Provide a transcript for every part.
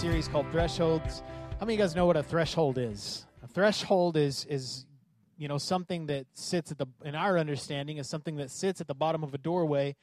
series called Thresholds. How many of you guys know what a threshold is? A threshold is is you know something that sits at the in our understanding is something that sits at the bottom of a doorway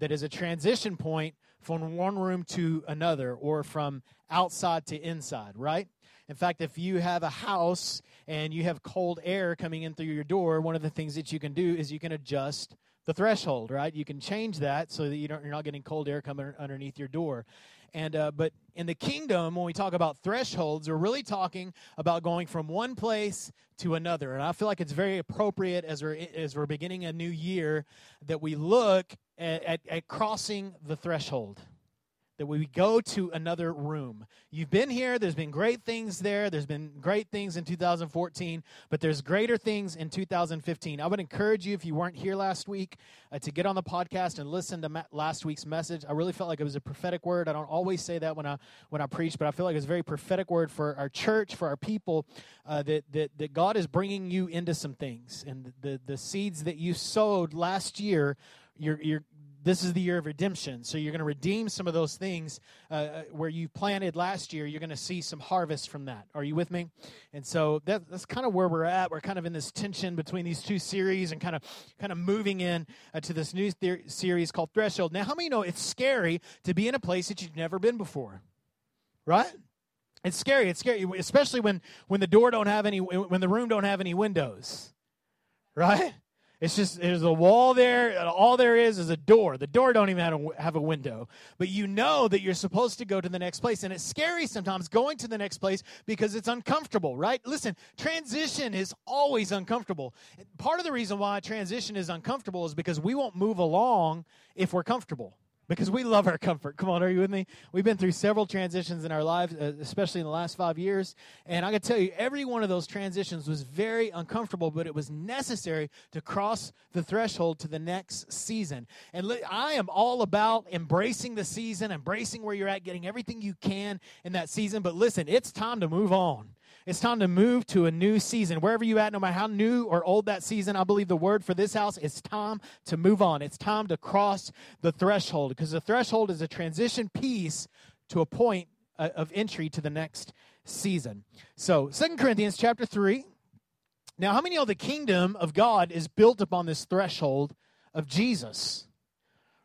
that is a transition point from one room to another or from outside to inside, right? In fact, if you have a house and you have cold air coming in through your door, one of the things that you can do is you can adjust the threshold, right? You can change that so that you don't, you're not getting cold air coming underneath your door. And uh, but in the kingdom, when we talk about thresholds, we're really talking about going from one place to another. And I feel like it's very appropriate as we're as we're beginning a new year that we look at, at, at crossing the threshold that we go to another room. You've been here, there's been great things there, there's been great things in 2014, but there's greater things in 2015. I would encourage you, if you weren't here last week, uh, to get on the podcast and listen to ma- last week's message. I really felt like it was a prophetic word. I don't always say that when I when I preach, but I feel like it's a very prophetic word for our church, for our people, uh, that, that, that God is bringing you into some things. And the, the seeds that you sowed last year, you're, you're this is the year of redemption. So you're going to redeem some of those things uh, uh, where you planted last year. You're going to see some harvest from that. Are you with me? And so that, that's kind of where we're at. We're kind of in this tension between these two series and kind of kind of moving in uh, to this new series called Threshold. Now, how many know it's scary to be in a place that you've never been before? Right? It's scary. It's scary, especially when when the door don't have any when the room don't have any windows. Right? It's just there's a wall there. All there is is a door. The door don't even have a, have a window. But you know that you're supposed to go to the next place, and it's scary sometimes going to the next place because it's uncomfortable, right? Listen, transition is always uncomfortable. Part of the reason why transition is uncomfortable is because we won't move along if we're comfortable because we love our comfort. Come on, are you with me? We've been through several transitions in our lives, uh, especially in the last five years. And I can tell you, every one of those transitions was very uncomfortable, but it was necessary to cross the threshold to the next season. And I am all about embracing the season, embracing where you're at, getting everything you can in that season. But listen, it's time to move on. It's time to move to a new season. Wherever you at, no matter how new or old that season, I believe the word for this house is time to move on. It's time to cross the threshold because the threshold is a transition piece to a point uh, of entry to the next season. So, Second Corinthians chapter 3. Now, how many know the kingdom of God is built upon this threshold of Jesus?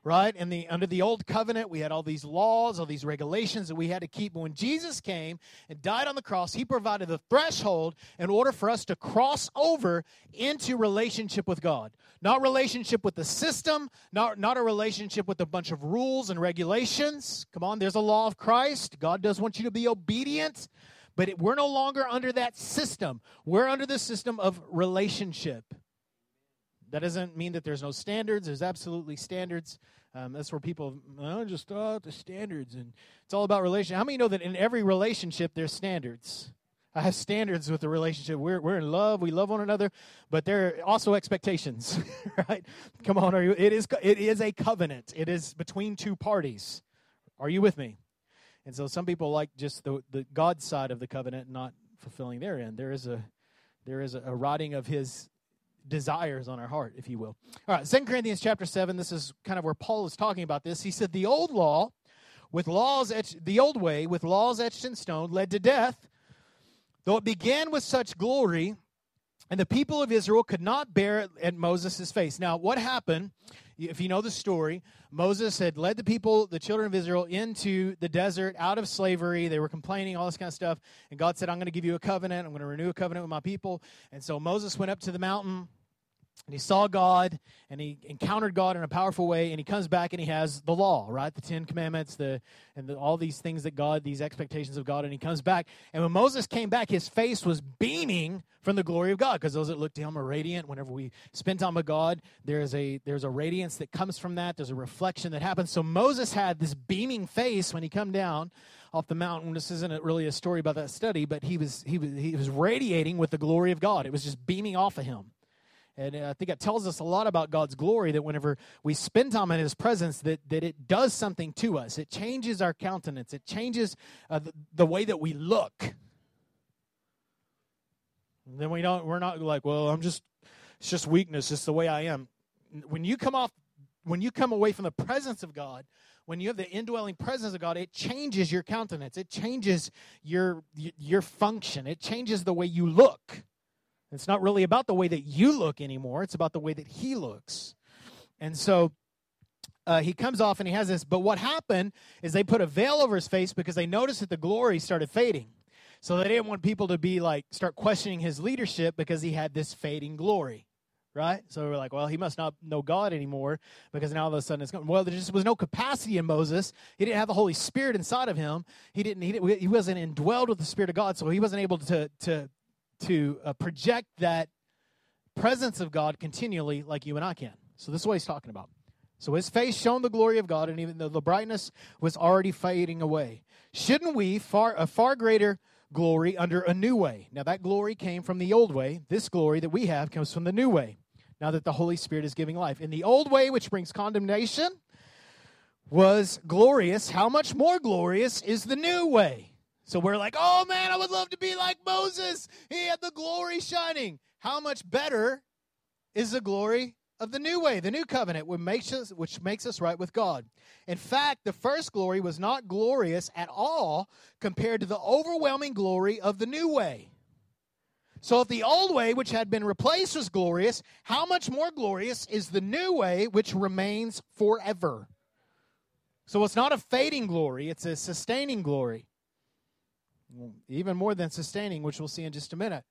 Right? And the under the old covenant, we had all these laws, all these regulations that we had to keep. But when Jesus came and died on the cross, he provided the threshold in order for us to cross over into relationship with God. Not relationship with the system, not, not a relationship with a bunch of rules and regulations. Come on, there's a law of Christ. God does want you to be obedient. But it, we're no longer under that system. We're under the system of relationship. That doesn't mean that there's no standards. There's absolutely standards. Um, that's where people oh, just oh, the standards, and it's all about relation. How many know that in every relationship there's standards? I have standards with the relationship. We're we're in love. We love one another, but there are also expectations, right? Come on, are you? It is it is a covenant. It is between two parties. Are you with me? And so some people like just the the God side of the covenant, not fulfilling their end. There is a there is a, a writing of His desires on our heart, if you will. All right, Second Corinthians chapter 7, this is kind of where Paul is talking about this. He said, The old law, with laws etched, the old way, with laws etched in stone, led to death, though it began with such glory, and the people of Israel could not bear it at Moses' face. Now, what happened, if you know the story, Moses had led the people, the children of Israel, into the desert out of slavery. They were complaining, all this kind of stuff. And God said, I'm going to give you a covenant. I'm going to renew a covenant with my people. And so Moses went up to the mountain and he saw God and he encountered God in a powerful way and he comes back and he has the law, right? The 10 commandments, the and the, all these things that God, these expectations of God and he comes back and when Moses came back his face was beaming from the glory of God because those that look to him are radiant. Whenever we spend time with God, there's a there's a radiance that comes from that. There's a reflection that happens. So Moses had this beaming face when he come down off the mountain. This isn't really a story about that study, but he was he was he was radiating with the glory of God. It was just beaming off of him. And I think it tells us a lot about God's glory that whenever we spend time in His presence, that, that it does something to us. It changes our countenance, it changes uh, the, the, way that we look. And then we don't, we're not like, well, I'm just, it's just weakness, it's the way I am. When you come off when you come away from the presence of God, when you have the indwelling presence of God, it changes your countenance. It changes your your function. It changes the way you look. It's not really about the way that you look anymore. It's about the way that he looks. And so uh, he comes off and he has this. But what happened is they put a veil over his face because they noticed that the glory started fading. So they didn't want people to be like, start questioning his leadership because he had this fading glory right? So we're like, well, he must not know God anymore because now all of a sudden it's going. Well, there just was no capacity in Moses. He didn't have the Holy Spirit inside of him. He didn't. He, didn't, he wasn't indwelled with the Spirit of God, so he wasn't able to to to uh, project that presence of God continually like you and I can. So this is what he's talking about. So his face shone the glory of God, and even though the brightness was already fading away, shouldn't we far a far greater glory under a new way? Now that glory came from the old way. This glory that we have comes from the new way. Now that the Holy Spirit is giving life. In the old way, which brings condemnation, was glorious. How much more glorious is the new way? So we're like, oh man, I would love to be like Moses. He had the glory shining. How much better is the glory of the new way, the new covenant, which makes us, which makes us right with God. In fact, the first glory was not glorious at all compared to the overwhelming glory of the new way. So, if the old way, which had been replaced, was glorious, how much more glorious is the new way, which remains forever? So, it's not a fading glory, it's a sustaining glory. Even more than sustaining, which we'll see in just a minute.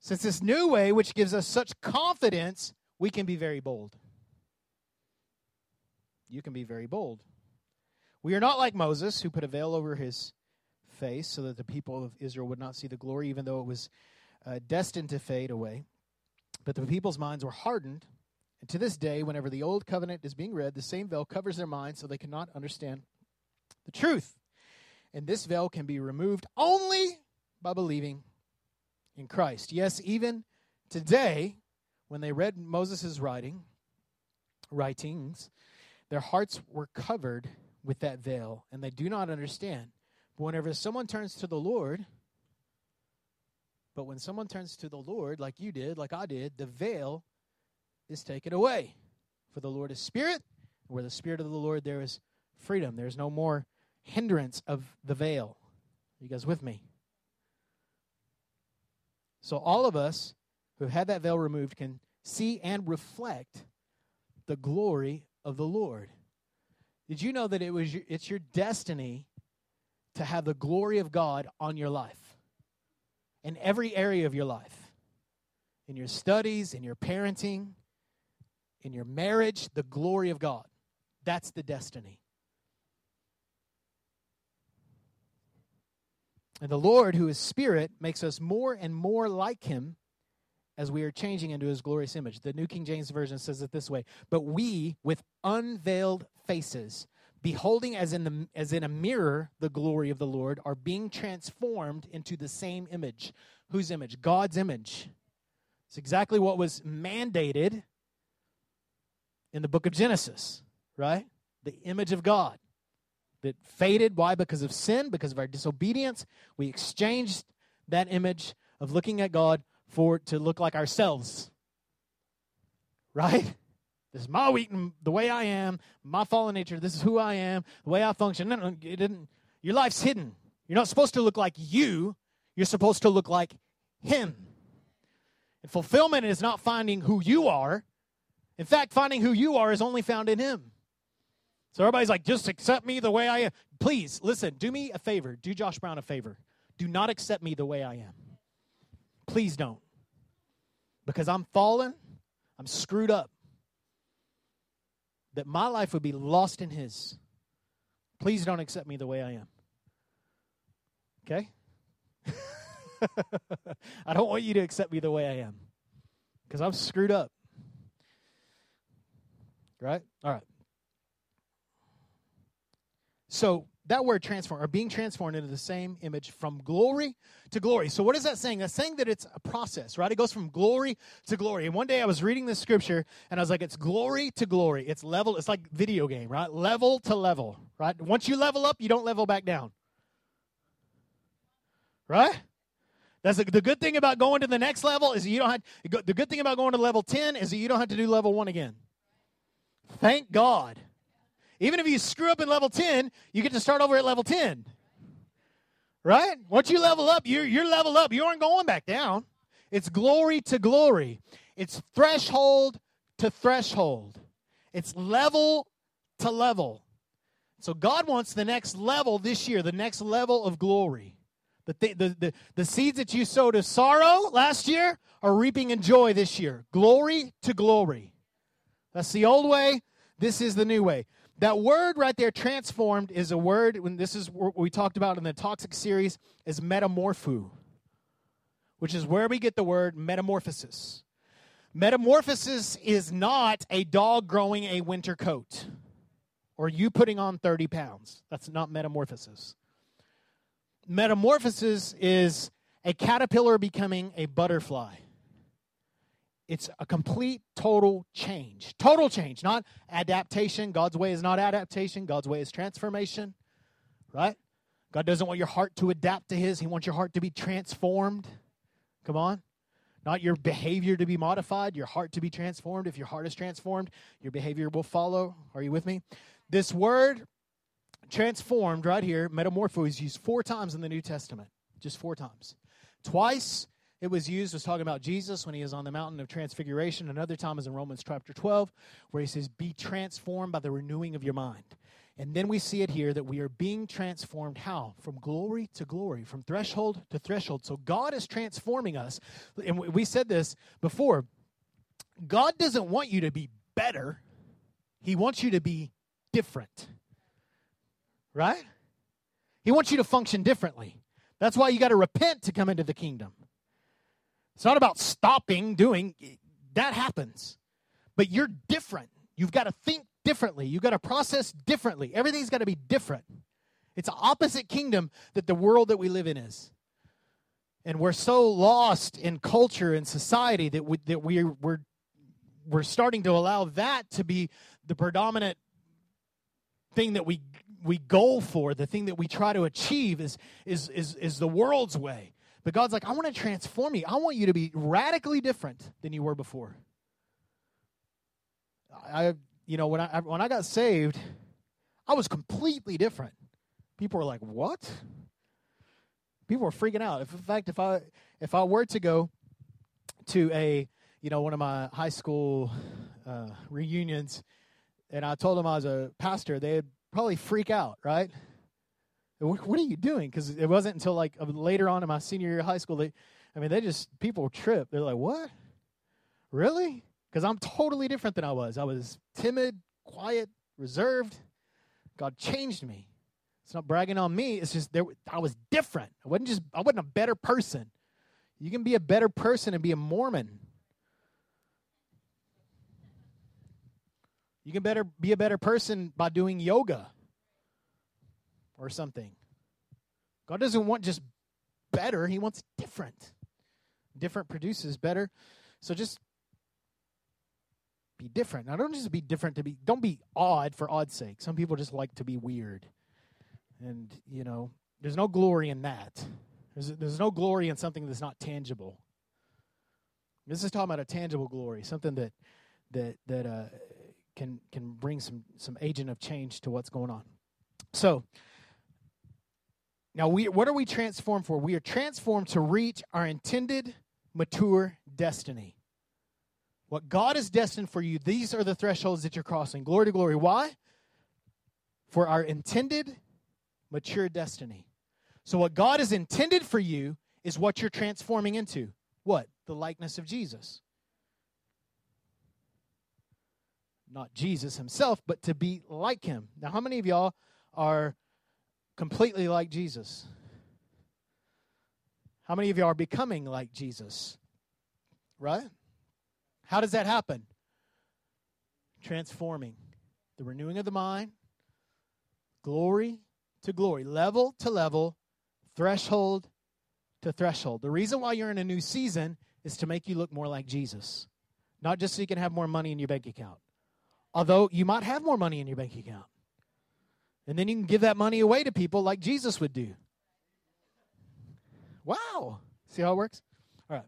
Since this new way, which gives us such confidence, we can be very bold. You can be very bold. We are not like Moses, who put a veil over his face so that the people of Israel would not see the glory, even though it was uh, destined to fade away. But the people's minds were hardened. And to this day, whenever the old covenant is being read, the same veil covers their minds so they cannot understand the truth. And this veil can be removed only by believing in Christ. Yes, even today, when they read Moses' writing, writings, their hearts were covered with that veil, and they do not understand. But whenever someone turns to the Lord, but when someone turns to the Lord, like you did, like I did, the veil is taken away. For the Lord is spirit, where the spirit of the Lord there is freedom. There's no more hindrance of the veil. Are you guys with me? So all of us who had that veil removed can see and reflect the glory of the Lord. Did you know that it was your, it's your destiny to have the glory of God on your life? In every area of your life. In your studies, in your parenting, in your marriage, the glory of God. That's the destiny. And the Lord, who is Spirit, makes us more and more like Him as we are changing into His glorious image. The New King James Version says it this way But we, with unveiled faces, beholding as in, the, as in a mirror the glory of the Lord, are being transformed into the same image. Whose image? God's image. It's exactly what was mandated in the book of Genesis, right? The image of God that faded. Why? Because of sin, because of our disobedience. We exchanged that image of looking at God for to look like ourselves. Right? This is my weak, the way I am, my fallen nature. This is who I am, the way I function. No, no, it didn't. Your life's hidden. You're not supposed to look like you. You're supposed to look like Him. And fulfillment is not finding who you are. In fact, finding who you are is only found in Him. So everybody's like, just accept me the way I am. Please, listen, do me a favor. Do Josh Brown a favor. Do not accept me the way I am. Please don't. Because I'm fallen, I'm screwed up. That my life would be lost in His. Please don't accept me the way I am. Okay? I don't want you to accept me the way I am. Because I'm screwed up. Right? All right. So that word transform or being transformed into the same image from glory to glory. So what is that saying? That's saying that it's a process, right? It goes from glory to glory. And one day I was reading this scripture and I was like, it's glory to glory. It's level, it's like video game, right? Level to level, right? Once you level up, you don't level back down. Right? That's the, the good thing about going to the next level is you don't have the good thing about going to level 10 is that you don't have to do level 1 again. Thank God. Even if you screw up in level 10, you get to start over at level 10. Right? Once you level up, you're, you're level up. You aren't going back down. It's glory to glory. It's threshold to threshold. It's level to level. So God wants the next level this year, the next level of glory. The, th- the, the, the seeds that you sowed of sorrow last year are reaping in joy this year. Glory to glory. That's the old way. This is the new way. That word right there, transformed, is a word, when this is what we talked about in the Toxic series, is metamorpho, which is where we get the word metamorphosis. Metamorphosis is not a dog growing a winter coat or you putting on 30 pounds. That's not metamorphosis. Metamorphosis is a caterpillar becoming a butterfly. It's a complete, total change. Total change, not adaptation. God's way is not adaptation, God's way is transformation, right? God doesn't want your heart to adapt to His, He wants your heart to be transformed. Come on. Not your behavior to be modified, your heart to be transformed. If your heart is transformed, your behavior will follow. Are you with me? This word transformed right here, metamorpho, is used four times in the New Testament. Just four times. Twice it was used was talking about Jesus when he is on the mountain of transfiguration. Another time is in Romans chapter 12, where he says, Be transformed by the renewing of your mind. And then we see it here that we are being transformed how? From glory to glory, from threshold to threshold. So God is transforming us. And we said this before God doesn't want you to be better, He wants you to be different. Right? He wants you to function differently. That's why you got to repent to come into the kingdom. It's not about stopping doing, that happens. But you're different. You've got to think differently. You've got to process differently. Everything's got to be different. It's an opposite kingdom that the world that we live in is. And we're so lost in culture and society that we, that we we're we're starting to allow that to be the predominant thing that we we goal for, the thing that we try to achieve is is is is the world's way. But God's like, I want to transform you. I want you to be radically different than you were before. I, you know, when I when I got saved, I was completely different. People were like, "What?" People were freaking out. If, in fact, if I if I were to go to a you know one of my high school uh, reunions, and I told them I was a pastor, they'd probably freak out, right? What are you doing? Because it wasn't until like later on in my senior year of high school, that, I mean, they just, people trip. They're like, what? Really? Because I'm totally different than I was. I was timid, quiet, reserved. God changed me. It's not bragging on me. It's just there. I was different. I wasn't just. I wasn't a better person. You can be a better person and be a Mormon. You can better be a better person by doing yoga or something. God doesn't want just better, He wants different. Different produces better. So just be different. Now, don't just be different to be, don't be odd for odd's sake. Some people just like to be weird. And, you know, there's no glory in that. There's, there's no glory in something that's not tangible. This is talking about a tangible glory, something that that that uh, can can bring some some agent of change to what's going on. So, now, we, what are we transformed for? We are transformed to reach our intended mature destiny. What God is destined for you, these are the thresholds that you're crossing. Glory to glory. Why? For our intended mature destiny. So, what God has intended for you is what you're transforming into. What? The likeness of Jesus. Not Jesus himself, but to be like him. Now, how many of y'all are completely like Jesus? How many of you are becoming like Jesus? Right? How does that happen? Transforming. The renewing of the mind, glory to glory, level to level, threshold to threshold. The reason why you're in a new season is to make you look more like Jesus, not just so you can have more money in your bank account. Although you might have more money in your bank account. And then you can give that money away to people like Jesus would do. Wow. See how it works? All right.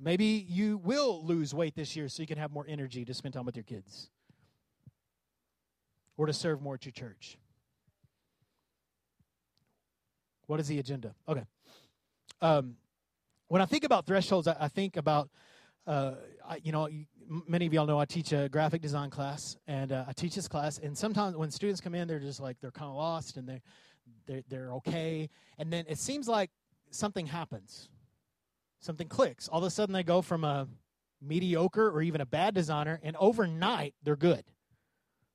Maybe you will lose weight this year so you can have more energy to spend time with your kids or to serve more at your church. What is the agenda? Okay. Um, when I think about thresholds, I, I think about, uh, I, you know, many of y'all know I teach a graphic design class, and uh, I teach this class, and sometimes when students come in, they're just like they're kind of lost, and they they're, they're okay, and then it seems like something happens, something clicks. All of a sudden, they go from a mediocre or even a bad designer, and overnight they're good.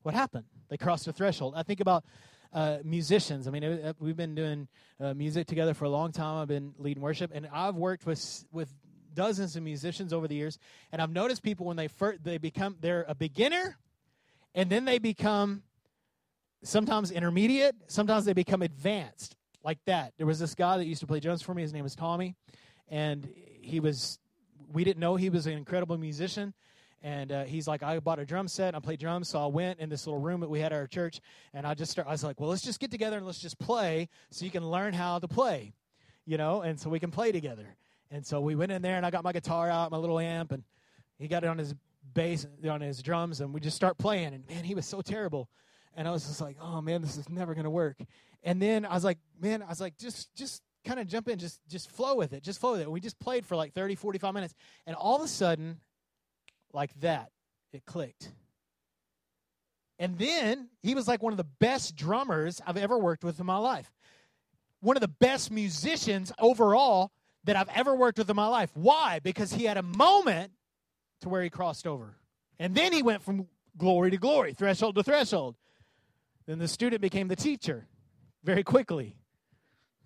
What happened? They crossed a threshold. I think about uh, musicians. I mean, it, we've been doing uh, music together for a long time. I've been leading worship, and I've worked with with dozens of musicians over the years, and I've noticed people when they first they become they're a beginner, and then they become sometimes intermediate, sometimes they become advanced like that. There was this guy that used to play drums for me. His name was Tommy, and he was we didn't know he was an incredible musician and uh, he's like, I bought a drum set. I play drums, so I went in this little room that we had at our church, and I just start. I was like, well, let's just get together and let's just play, so you can learn how to play, you know, and so we can play together. And so we went in there, and I got my guitar out, my little amp, and he got it on his bass, on his drums, and we just start playing. And man, he was so terrible, and I was just like, oh man, this is never gonna work. And then I was like, man, I was like, just, just kind of jump in, just, just flow with it, just flow with it. And we just played for like 30, 45 minutes, and all of a sudden like that. It clicked. And then he was like one of the best drummers I've ever worked with in my life. One of the best musicians overall that I've ever worked with in my life. Why? Because he had a moment to where he crossed over. And then he went from glory to glory, threshold to threshold. Then the student became the teacher very quickly.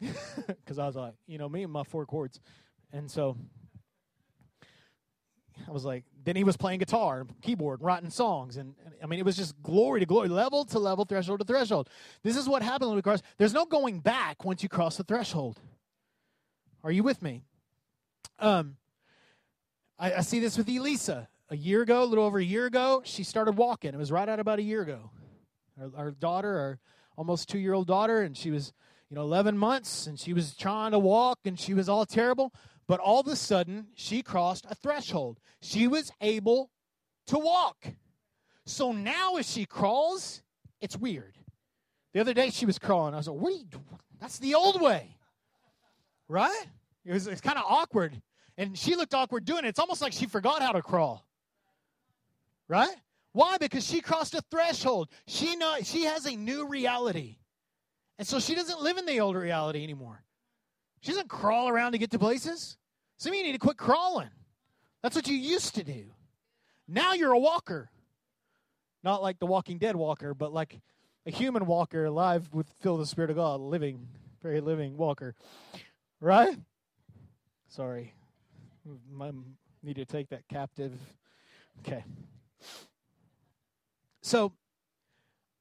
Because I was like, you know, me and my four chords. And so I was like, then he was playing guitar, keyboard, writing songs, and, and, I mean, it was just glory to glory, level to level, threshold to threshold. This is what happens when we cross. There's no going back once you cross the threshold. Are you with me? Um, I, I see this with Elisa. A year ago, a little over a year ago, she started walking. It was right out about a year ago. Our, our daughter, our almost two year old daughter, and she was, you know, 11 months, and she was trying to walk, and she was all terrible. But all of a sudden, she crossed a threshold. She was able to walk. So now, as she crawls, it's weird. The other day, she was crawling. I was like, what are you doing? That's the old way. Right? It was it's kind of awkward. And she looked awkward doing it. It's almost like she forgot how to crawl. Right? Why? Because she crossed a threshold. She know she has a new reality. And so she doesn't live in the old reality anymore. She doesn't crawl around to get to places. Some of you need to quit crawling. That's what you used to do. Now you're a walker. Not like the Walking Dead walker, but like a human walker, alive with filled with the Spirit of God, living, very living walker. Right? Sorry. I need to take that captive. Okay. So,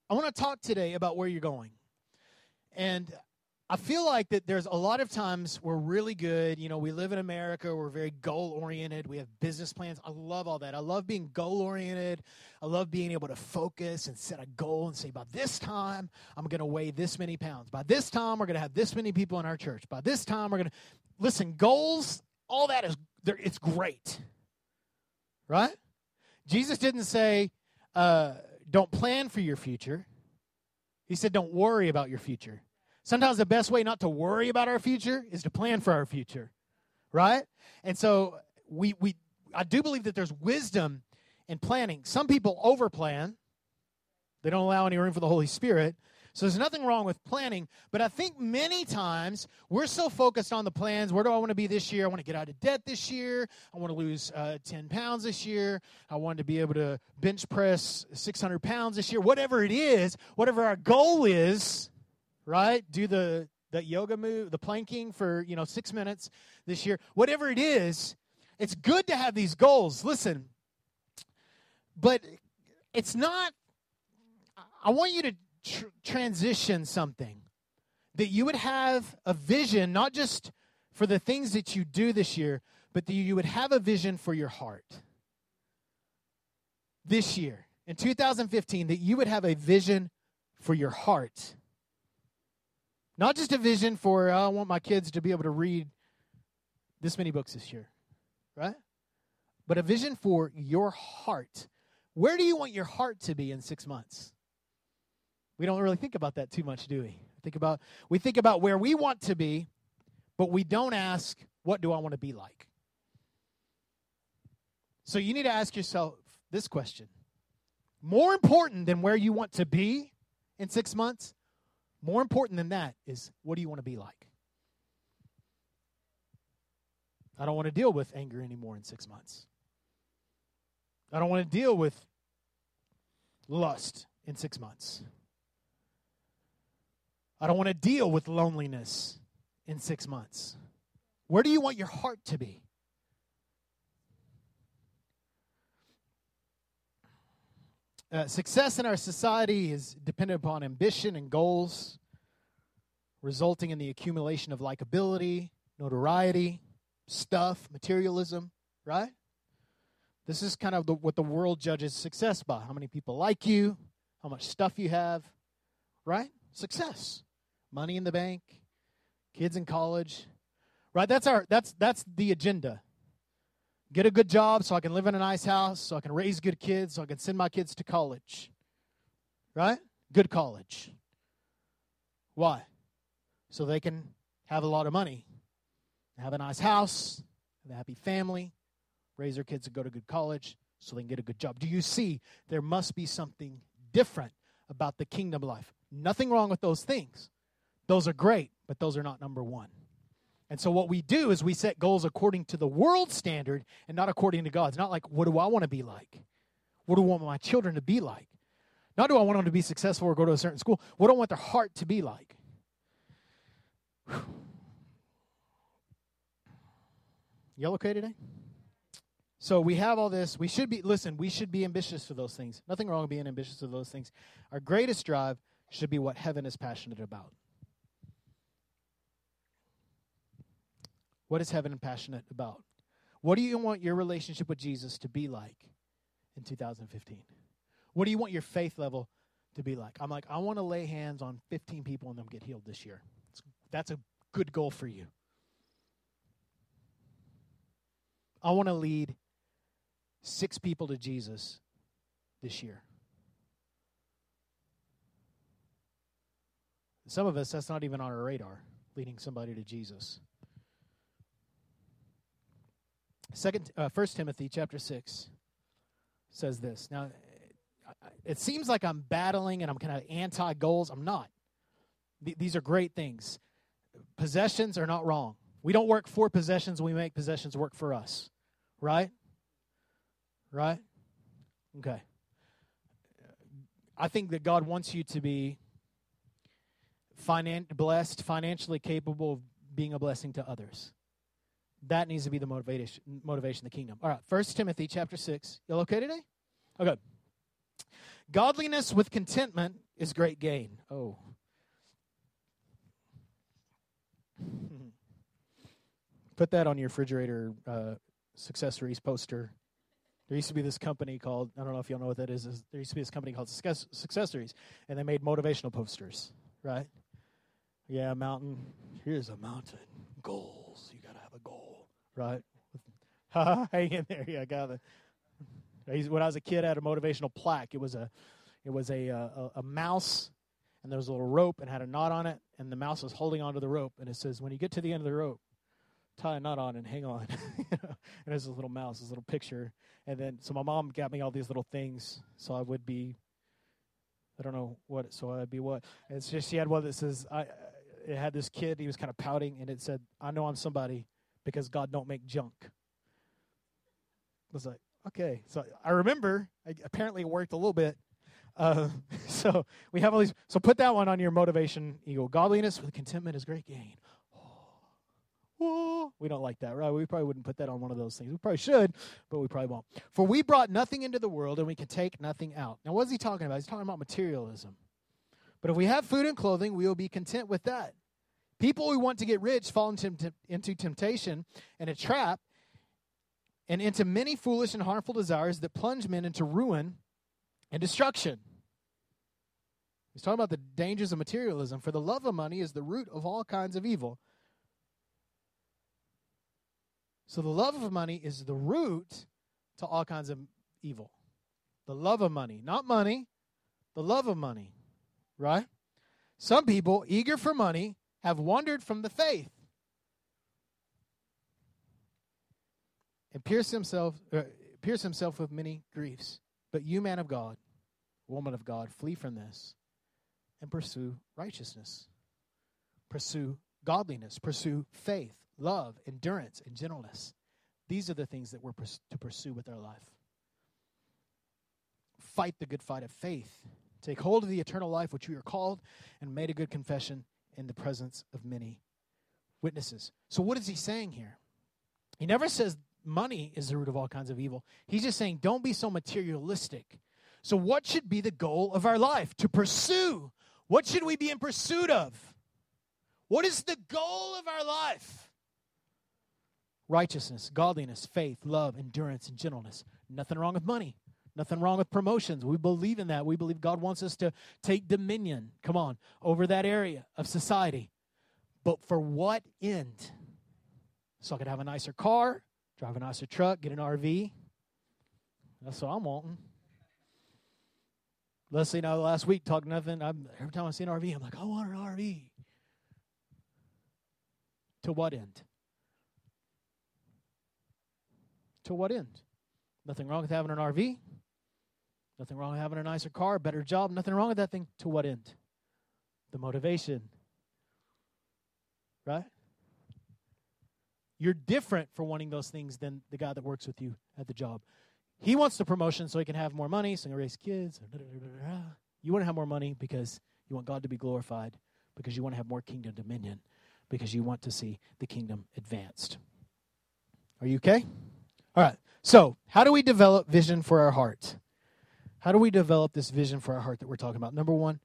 I want to talk today about where you're going. And I feel like that there's a lot of times we're really good. You know, we live in America. We're very goal oriented. We have business plans. I love all that. I love being goal oriented. I love being able to focus and set a goal and say, by this time, I'm going to weigh this many pounds. By this time, we're going to have this many people in our church. By this time, we're going to listen. Goals, all that is it's great, right? Jesus didn't say, uh, "Don't plan for your future." He said, "Don't worry about your future." Sometimes the best way not to worry about our future is to plan for our future, right? And so we we I do believe that there's wisdom in planning. Some people overplan. They don't allow any room for the Holy Spirit. So there's nothing wrong with planning, but I think many times we're so focused on the plans. Where do I want to be this year? I want to get out of debt this year. I want to lose uh, 10 pounds this year. I want to be able to bench press 600 pounds this year. Whatever it is, whatever our goal is, right? Do the the yoga move, the planking for, you know, 6 minutes this year. Whatever it is, it's good to have these goals. Listen. But it's not I want you to tr- transition something. That you would have a vision not just for the things that you do this year, but that you would have a vision for your heart. This year, in 2015, that you would have a vision for your heart. Not just a vision for, oh, I want my kids to be able to read this many books this year, right? but a vision for your heart. Where do you want your heart to be in six months? We don't really think about that too much, do we? Think about we think about where we want to be, but we don't ask, what do I want to be like? So you need to ask yourself this question. More important than where you want to be in 6 months, more important than that is what do you want to be like? I don't want to deal with anger anymore in 6 months. I don't want to deal with lust in 6 months. I don't want to deal with loneliness in six months. Where do you want your heart to be? Uh, success in our society is dependent upon ambition and goals, resulting in the accumulation of likability, notoriety, stuff, materialism, right? This is kind of the, what the world judges success by. How many people like you, how much stuff you have, right? Success money in the bank, kids in college. Right? That's our that's that's the agenda. Get a good job so I can live in a nice house, so I can raise good kids, so I can send my kids to college. Right? Good college. Why? So they can have a lot of money, have a nice house, have a happy family, raise their kids to go to good college so they can get a good job. Do you see there must be something different about the kingdom life? Nothing wrong with those things. Those are great, but those are not number one. And so what we do is we set goals according to the world standard and not according to God's. Not like, what do I want to be like? What do I want my children to be like? Not do I want them to be successful or go to a certain school. What do I want their heart to be like? Y'all okay today? So we have all this. We should be, listen, we should be ambitious for those things. Nothing wrong with being ambitious for those things. Our greatest drive should be what heaven is passionate about. What is heaven passionate about? What do you want your relationship with Jesus to be like in 2015? What do you want your faith level to be like? I'm like, I want to lay hands on 15 people and them get healed this year. That's a good goal for you. I want to lead six people to Jesus this year. Some of us, that's not even on our radar, leading somebody to Jesus. Second, uh, First Timothy chapter six says this. Now, it seems like I'm battling and I'm kind of anti goals. I'm not. Th- these are great things. Possessions are not wrong. We don't work for possessions. We make possessions work for us. Right? Right? Okay. I think that God wants you to be finan- blessed, financially capable of being a blessing to others. That needs to be the motivation, motivation of the kingdom. All right, First Timothy chapter 6. Y'all okay today? Okay. Godliness with contentment is great gain. Oh. Put that on your refrigerator uh, poster. There used to be this company called, I don't know if y'all know what that is. There used to be this company called Successories, and they made motivational posters, right? Yeah, mountain. Here's a mountain. Goals. You got to have a goal right? Hang in there. Yeah, I got it. When I was a kid, I had a motivational plaque. It was a, it was a, uh, a, a mouse, and there was a little rope and had a knot on it, and the mouse was holding onto the rope, and it says, "When you get to the end of the rope, tie a knot on and hang on." and there's a little mouse, this little picture, and then so my mom got me all these little things, so I would be. I don't know what, so I'd be what. It's just she had one that says, "I." It had this kid. He was kind of pouting, and it said, "I know I'm somebody." Because God don't make junk. I was like, okay. So I remember, I, apparently it worked a little bit. Uh, so we have all these. So put that one on your motivation eagle. Godliness with contentment is great gain. We don't like that, right? We probably wouldn't put that on one of those things. We probably should, but we probably won't. For we brought nothing into the world and we can take nothing out. Now, what is he talking about? He's talking about materialism. But if we have food and clothing, we will be content with that. People who want to get rich fall into, temptation and a trap and into many foolish and harmful desires that plunge men into ruin and destruction. He's talking about the dangers of materialism. For the love of money is the root of all kinds of evil. So the love of money is the root to all kinds of evil. The love of money, not money, the love of money, right? Some people, eager for money, have wandered from the faith and pierced himself, uh, pierced himself with many griefs. But you, man of God, woman of God, flee from this and pursue righteousness. Pursue godliness. Pursue faith, love, endurance, and gentleness. These are the things that we're pers- to pursue with our life. Fight the good fight of faith. Take hold of the eternal life which we are called and made a good confession in the presence of many witnesses. So, what is he saying here? He never says money is the root of all kinds of evil. He's just saying, don't be so materialistic. So, what should be the goal of our life? To pursue. What should we be in pursuit of? What is the goal of our life? Righteousness, godliness, faith, love, endurance, and gentleness. Nothing wrong with money. Nothing wrong with promotions. We believe in that. We believe God wants us to take dominion, come on, over that area of society. But for what end? So I could have a nicer car, drive a nicer truck, get an RV. That's what I'm wanting. Leslie and I last week talked nothing. I'm, every time I see an RV, I'm like, I want an RV. To what end? To what end? Nothing wrong with having an RV. Nothing wrong with having a nicer car, better job. Nothing wrong with that thing. To what end? The motivation. Right? You're different for wanting those things than the guy that works with you at the job. He wants the promotion so he can have more money, so he can raise kids. You want to have more money because you want God to be glorified, because you want to have more kingdom dominion, because you want to see the kingdom advanced. Are you okay? All right. So, how do we develop vision for our heart? How do we develop this vision for our heart that we're talking about? Number one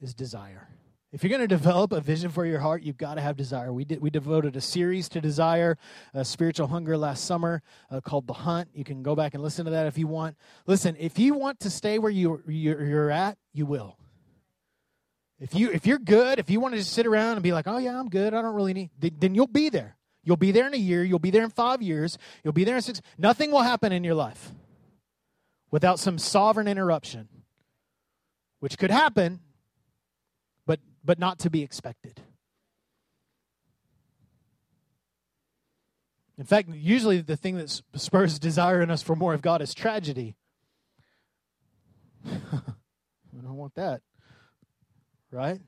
is desire. If you're going to develop a vision for your heart, you've got to have desire. We did we devoted a series to desire, a spiritual hunger last summer uh, called The Hunt. You can go back and listen to that if you want. Listen, if you want to stay where you you're, you're at, you will. If you if you're good, if you want to just sit around and be like, "Oh yeah, I'm good. I don't really need," then you'll be there. You'll be there in a year. You'll be there in five years. You'll be there in six. Nothing will happen in your life without some sovereign interruption, which could happen but but not to be expected. In fact, usually the thing that spurs desire in us for more of God is tragedy. I don't want that. Right?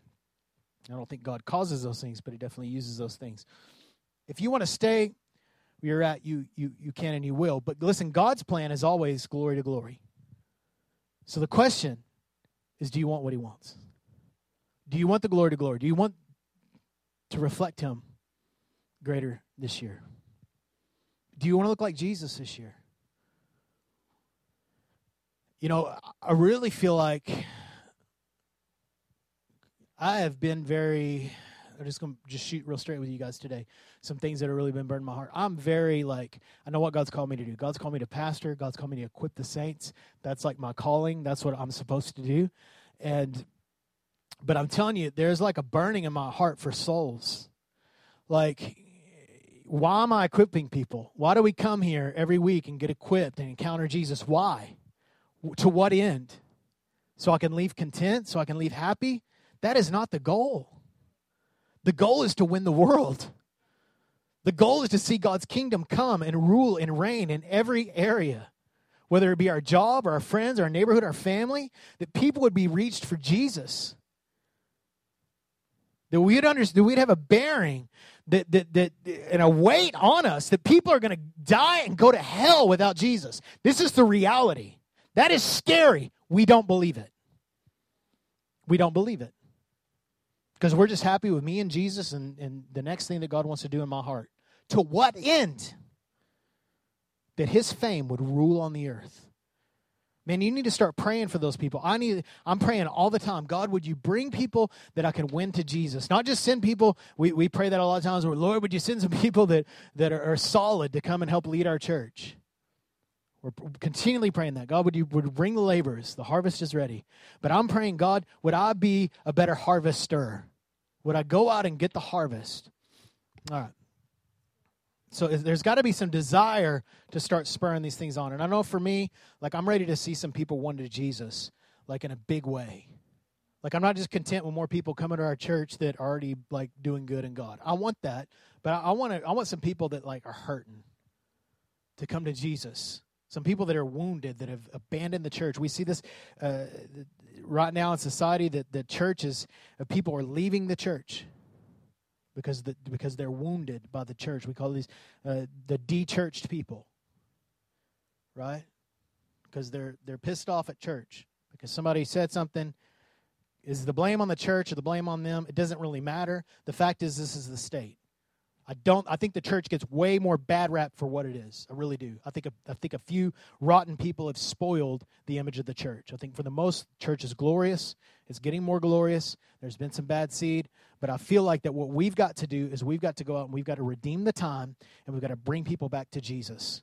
I don't think God causes those things, but He definitely uses those things. If you want to stay you're at, you, you, you can and you will. But listen, God's plan is always glory to glory. So the question is do you want what He wants? Do you want the glory to glory? Do you want to reflect Him greater this year? Do you want to look like Jesus this year? You know, I really feel like I have been very. I'm just gonna just shoot real straight with you guys today. Some things that have really been burning my heart. I'm very like I know what God's called me to do. God's called me to pastor. God's called me to equip the saints. That's like my calling. That's what I'm supposed to do. And but I'm telling you, there's like a burning in my heart for souls. Like, why am I equipping people? Why do we come here every week and get equipped and encounter Jesus? Why? To what end? So I can leave content? So I can leave happy? That is not the goal. The goal is to win the world. The goal is to see God's kingdom come and rule and reign in every area, whether it be our job, or our friends, our neighborhood, our family, that people would be reached for Jesus that we'd understand, that we'd have a bearing that, that, that, and a weight on us that people are going to die and go to hell without Jesus. This is the reality. That is scary. We don't believe it. We don't believe it. Because we're just happy with me and Jesus and, and the next thing that God wants to do in my heart. To what end? That his fame would rule on the earth. Man, you need to start praying for those people. I need I'm praying all the time. God, would you bring people that I can win to Jesus? Not just send people. We, we pray that a lot of times. where Lord, would you send some people that, that are, are solid to come and help lead our church? We're continually praying that. God, would you would bring the laborers? The harvest is ready. But I'm praying, God, would I be a better harvester? Would I go out and get the harvest? All right. So there's got to be some desire to start spurring these things on. And I know for me, like I'm ready to see some people one to Jesus, like in a big way. Like I'm not just content with more people coming to our church that are already like doing good in God. I want that, but I, want to. I want some people that like are hurting to come to Jesus. Some people that are wounded that have abandoned the church. We see this uh, right now in society that the church is uh, people are leaving the church because the, because they're wounded by the church. We call these uh, the de-churched people, right? Because they're they're pissed off at church because somebody said something is the blame on the church or the blame on them? It doesn't really matter. The fact is, this is the state. I don't. I think the church gets way more bad rap for what it is. I really do. I think. A, I think a few rotten people have spoiled the image of the church. I think for the most, church is glorious. It's getting more glorious. There's been some bad seed, but I feel like that what we've got to do is we've got to go out and we've got to redeem the time, and we've got to bring people back to Jesus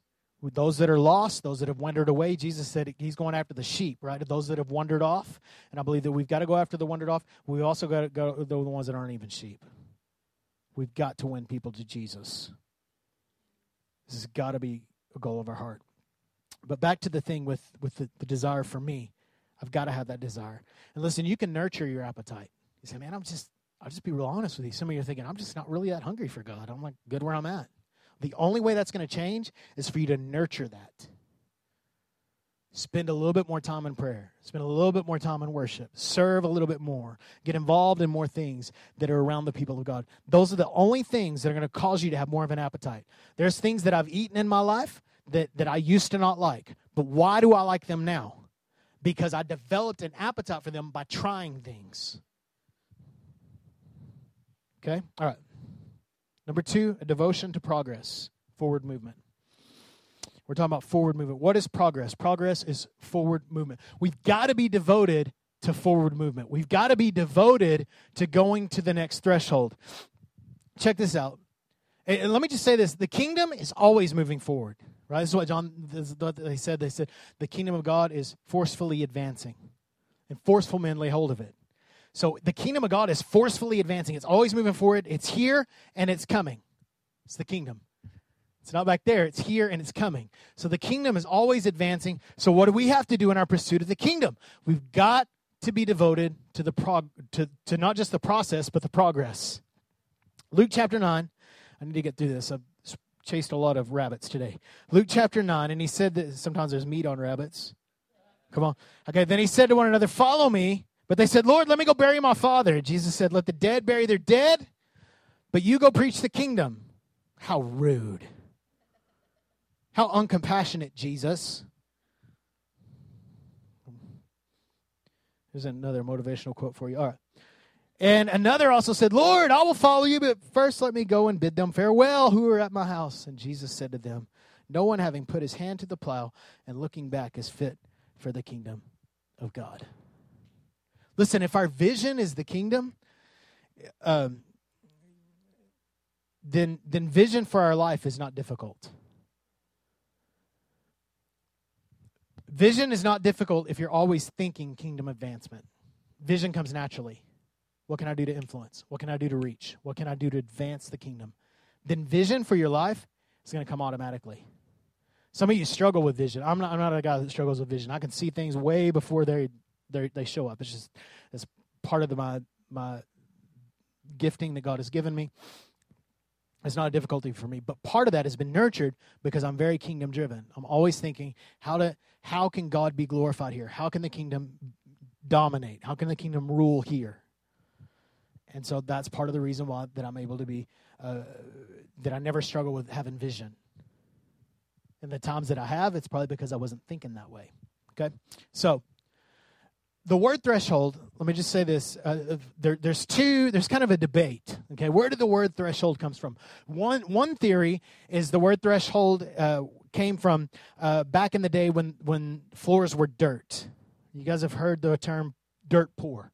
those that are lost, those that have wandered away, Jesus said he's going after the sheep, right? Those that have wandered off. And I believe that we've got to go after the wandered off. We also got to go the ones that aren't even sheep. We've got to win people to Jesus. This has got to be a goal of our heart. But back to the thing with, with the, the desire for me. I've got to have that desire. And listen, you can nurture your appetite. You say, man, I'm just, I'll just be real honest with you. Some of you are thinking, I'm just not really that hungry for God. I'm like, good where I'm at. The only way that's going to change is for you to nurture that. Spend a little bit more time in prayer. Spend a little bit more time in worship. Serve a little bit more. Get involved in more things that are around the people of God. Those are the only things that are going to cause you to have more of an appetite. There's things that I've eaten in my life that, that I used to not like. But why do I like them now? Because I developed an appetite for them by trying things. Okay? All right. Number two, a devotion to progress, forward movement. We're talking about forward movement. What is progress? Progress is forward movement. We've got to be devoted to forward movement. We've got to be devoted to going to the next threshold. Check this out. And let me just say this the kingdom is always moving forward, right? This is what John is what they said. They said the kingdom of God is forcefully advancing, and forceful men lay hold of it. So the kingdom of God is forcefully advancing. It's always moving forward. It's here and it's coming. It's the kingdom. It's not back there. It's here and it's coming. So the kingdom is always advancing. So what do we have to do in our pursuit of the kingdom? We've got to be devoted to the prog- to, to not just the process but the progress. Luke chapter 9. I need to get through this. I've chased a lot of rabbits today. Luke chapter 9 and he said that sometimes there's meat on rabbits. Come on. Okay, then he said to one another, "Follow me." But they said, Lord, let me go bury my father. Jesus said, Let the dead bury their dead, but you go preach the kingdom. How rude. How uncompassionate, Jesus. Here's another motivational quote for you. All right. And another also said, Lord, I will follow you, but first let me go and bid them farewell who are at my house. And Jesus said to them, No one having put his hand to the plow and looking back is fit for the kingdom of God. Listen, if our vision is the kingdom, um, then then vision for our life is not difficult. Vision is not difficult if you're always thinking kingdom advancement. Vision comes naturally. What can I do to influence? What can I do to reach? What can I do to advance the kingdom? Then vision for your life is going to come automatically. Some of you struggle with vision. I'm not, I'm not a guy that struggles with vision. I can see things way before they they show up. It's just it's part of the, my my gifting that God has given me. It's not a difficulty for me, but part of that has been nurtured because I'm very kingdom driven. I'm always thinking how to how can God be glorified here? How can the kingdom dominate? How can the kingdom rule here? And so that's part of the reason why that I'm able to be uh, that I never struggle with having vision. And the times that I have, it's probably because I wasn't thinking that way. Okay, so the word threshold let me just say this uh, there, there's two there's kind of a debate okay? Where did the word threshold comes from? One one theory is the word threshold uh, came from uh, back in the day when when floors were dirt. You guys have heard the term dirt poor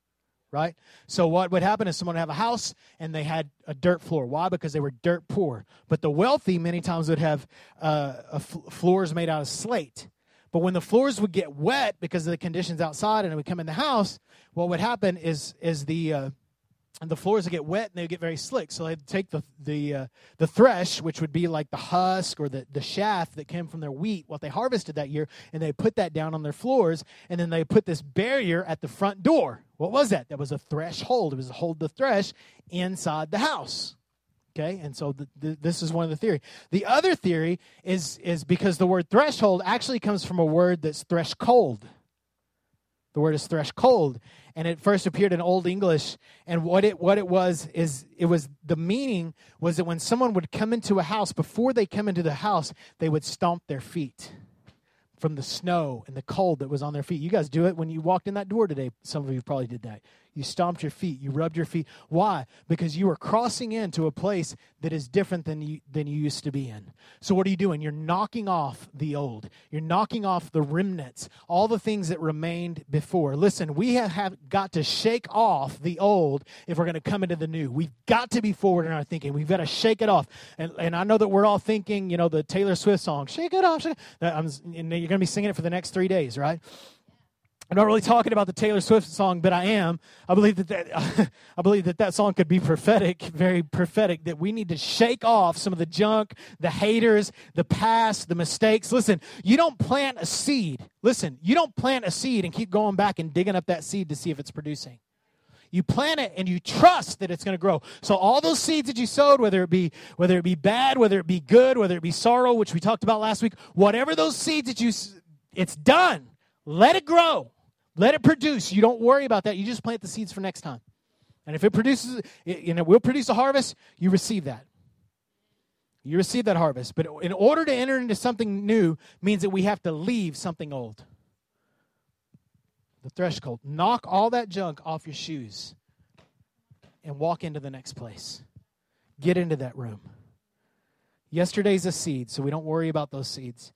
right? So what would happen is someone would have a house and they had a dirt floor. Why? Because they were dirt poor. But the wealthy many times would have uh, floors made out of slate but when the floors would get wet because of the conditions outside and it would come in the house, what would happen is is the uh, the floors would get wet and they would get very slick. So they'd take the the uh, the thresh, which would be like the husk or the the shaft that came from their wheat, what they harvested that year, and they put that down on their floors, and then they put this barrier at the front door. What was that? That was a threshold. It was to hold the thresh inside the house. Okay, and so the, the, this is one of the theory. The other theory is is because the word threshold actually comes from a word that's thresh cold. The word is thresh cold, and it first appeared in Old English. And what it what it was is it was the meaning was that when someone would come into a house, before they come into the house, they would stomp their feet from the snow and the cold that was on their feet. You guys do it when you walked in that door today. Some of you probably did that. You stomped your feet. You rubbed your feet. Why? Because you are crossing into a place that is different than you, than you used to be in. So, what are you doing? You're knocking off the old. You're knocking off the remnants, all the things that remained before. Listen, we have, have got to shake off the old if we're going to come into the new. We've got to be forward in our thinking. We've got to shake it off. And, and I know that we're all thinking, you know, the Taylor Swift song, Shake It Off. Shake it. And you're going to be singing it for the next three days, right? I'm not really talking about the Taylor Swift song, but I am. I believe that, that I believe that that song could be prophetic, very prophetic. That we need to shake off some of the junk, the haters, the past, the mistakes. Listen, you don't plant a seed. Listen, you don't plant a seed and keep going back and digging up that seed to see if it's producing. You plant it and you trust that it's going to grow. So all those seeds that you sowed, whether it be whether it be bad, whether it be good, whether it be sorrow, which we talked about last week, whatever those seeds that you, it's done. Let it grow. Let it produce. You don't worry about that. You just plant the seeds for next time. And if it produces, and it will produce a harvest, you receive that. You receive that harvest. But in order to enter into something new means that we have to leave something old. The threshold. Knock all that junk off your shoes and walk into the next place. Get into that room. Yesterday's a seed, so we don't worry about those seeds.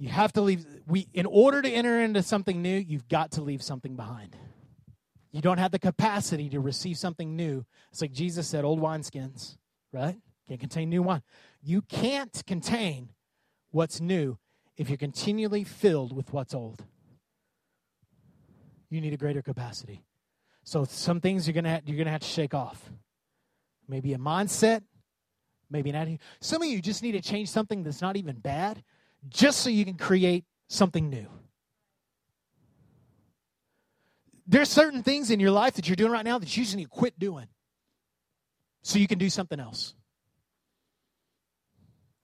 You have to leave. We, in order to enter into something new, you've got to leave something behind. You don't have the capacity to receive something new. It's like Jesus said, old wineskins, right? Can't contain new wine. You can't contain what's new if you're continually filled with what's old. You need a greater capacity. So some things you're gonna you're gonna have to shake off. Maybe a mindset, maybe an attitude. Some of you just need to change something that's not even bad just so you can create something new. There's certain things in your life that you're doing right now that you just need to quit doing so you can do something else.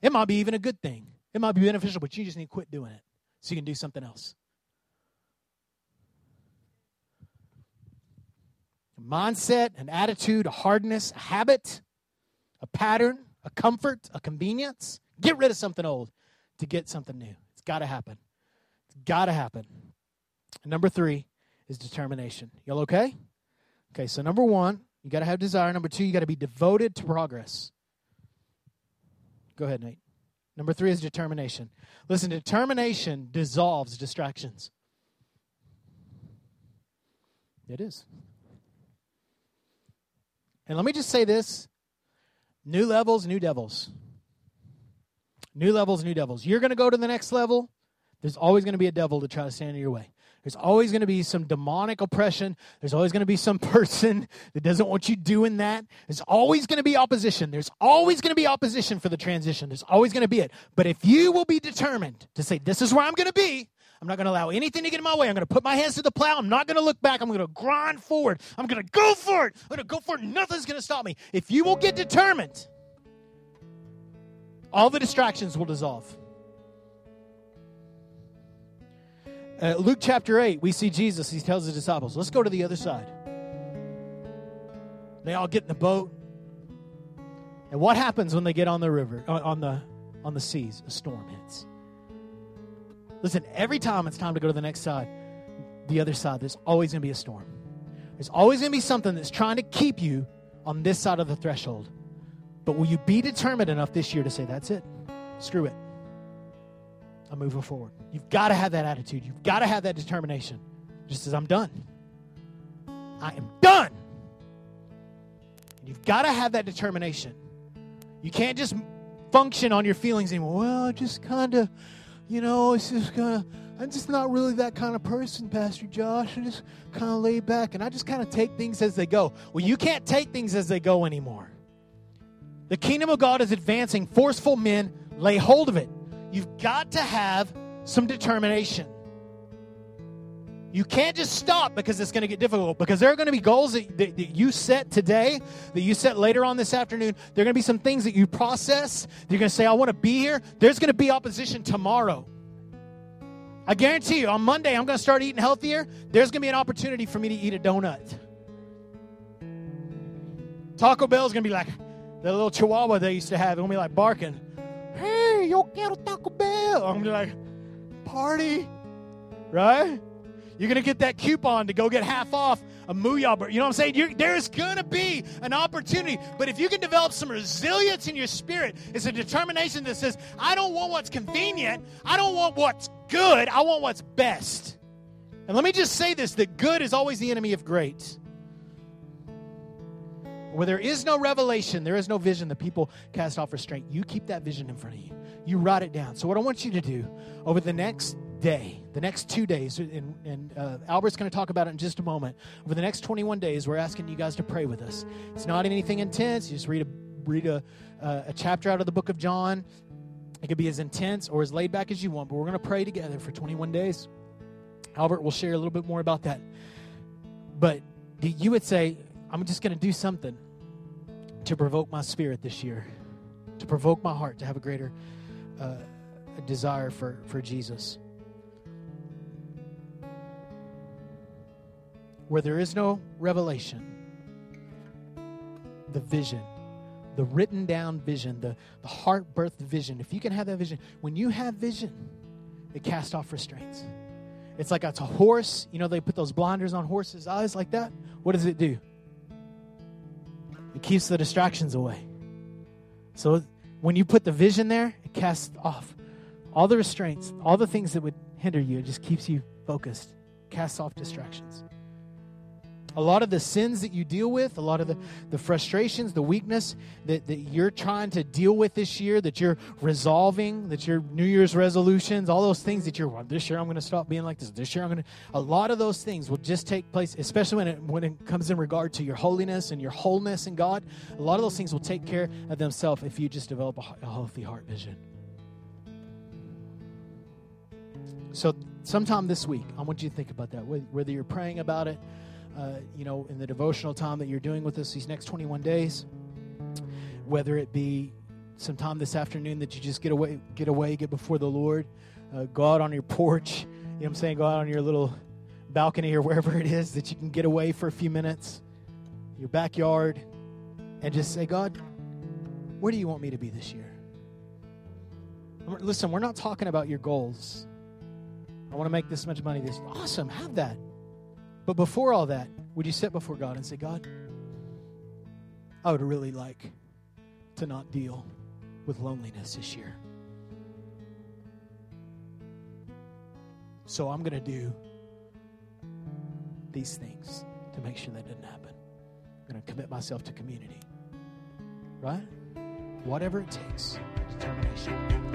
It might be even a good thing. It might be beneficial, but you just need to quit doing it so you can do something else. A mindset, an attitude, a hardness, a habit, a pattern, a comfort, a convenience. Get rid of something old to get something new. It's got to happen. It's got to happen. number three is determination. Y'all okay? Okay, so number one, you got to have desire. Number two, you got to be devoted to progress. Go ahead, Nate. Number three is determination. Listen, determination dissolves distractions. It is. And let me just say this new levels, new devils. New levels, new devils. You're going to go to the next level. There's always going to be a devil to try to stand in your way. There's always going to be some demonic oppression. There's always going to be some person that doesn't want you doing that. There's always going to be opposition. There's always going to be opposition for the transition. There's always going to be it. But if you will be determined to say, This is where I'm going to be, I'm not going to allow anything to get in my way. I'm going to put my hands to the plow. I'm not going to look back. I'm going to grind forward. I'm going to go for it. I'm going to go for it. Nothing's going to stop me. If you will get determined, all the distractions will dissolve. Uh, Luke chapter 8, we see Jesus. He tells his disciples, let's go to the other side. They all get in the boat. And what happens when they get on the river, uh, on the, on the seas? A storm hits. Listen, every time it's time to go to the next side, the other side, there's always going to be a storm. There's always going to be something that's trying to keep you on this side of the threshold. But will you be determined enough this year to say, that's it? Screw it. I'm moving forward. You've got to have that attitude. You've got to have that determination. Just as I'm done. I am done. You've got to have that determination. You can't just function on your feelings anymore. Well, just kind of, you know, it's just kind of, I'm just not really that kind of person, Pastor Josh. I just kind of lay back and I just kind of take things as they go. Well, you can't take things as they go anymore. The kingdom of God is advancing. Forceful men lay hold of it. You've got to have some determination. You can't just stop because it's going to get difficult. Because there are going to be goals that, that, that, you set today, that you set later on this afternoon. There are going to be some things that you process. You're going to say, I want to be here. There's going to be opposition tomorrow. I guarantee you, on Monday, I'm going to start eating healthier. There's going to be an opportunity for me to eat a donut. Taco Bell is going to be like the little chihuahua they used to have. To be like barking, Hey, yo quiero Taco Bell. I'm like, Party, right? You're going to get that coupon to go get half off a Mooyah burger. You know what I'm saying? You're, there's going to be an opportunity. But if you can develop some resilience in your spirit, it's a determination that says, I don't want what's convenient. I don't want what's good. I want what's best. And let me just say this that good is always the enemy of great. Where there is no revelation, there is no vision, the people cast off restraint. You keep that vision in front of you. You write it down. So, what I want you to do over the next day, the next two days, and, and uh, Albert's going to talk about it in just a moment. Over the next 21 days, we're asking you guys to pray with us. It's not anything intense. You just read a read a, uh, a chapter out of the book of John. It could be as intense or as laid back as you want, but we're going to pray together for 21 days. Albert will share a little bit more about that. But you would say, I'm just going to do something to provoke my spirit this year, to provoke my heart to have a greater uh, desire for, for Jesus. where there is no revelation, the vision, the written down vision, the, the heart birthed vision, if you can have that vision, when you have vision, it casts off restraints. It's like it's a horse. You know, they put those blinders on horses' eyes like that. What does it do? It keeps the distractions away. So when you put the vision there, it casts off all the restraints, all the things that would hinder you. It just keeps you focused, casts off distractions a lot of the sins that you deal with, a lot of the, the frustrations, the weakness that, that you're trying to deal with this year, that you're resolving, that your New Year's resolutions, all those things that you're, well, this year I'm going to stop being like this, this year I'm going to, a lot of those things will just take place, especially when it, when it comes in regard to your holiness and your wholeness in God. A lot of those things will take care of themselves if you just develop a, a healthy heart vision. So, sometime this week, I want you to think about that. Whether you're praying about it, uh, you know, in the devotional time that you're doing with us these next 21 days, whether it be some time this afternoon that you just get away, get away, get before the Lord, uh, on your porch, you know what I'm saying, go out on your little balcony or wherever it is that you can get away for a few minutes, your backyard, and just say, God, where do you want me to be this year? Listen, we're not talking about your goals. I want to make this much money this awesome have that but before all that, would you sit before God and say, God, I would really like to not deal with loneliness this year. So I'm going to do these things to make sure that doesn't happen. I'm going to commit myself to community. Right? Whatever it takes, determination.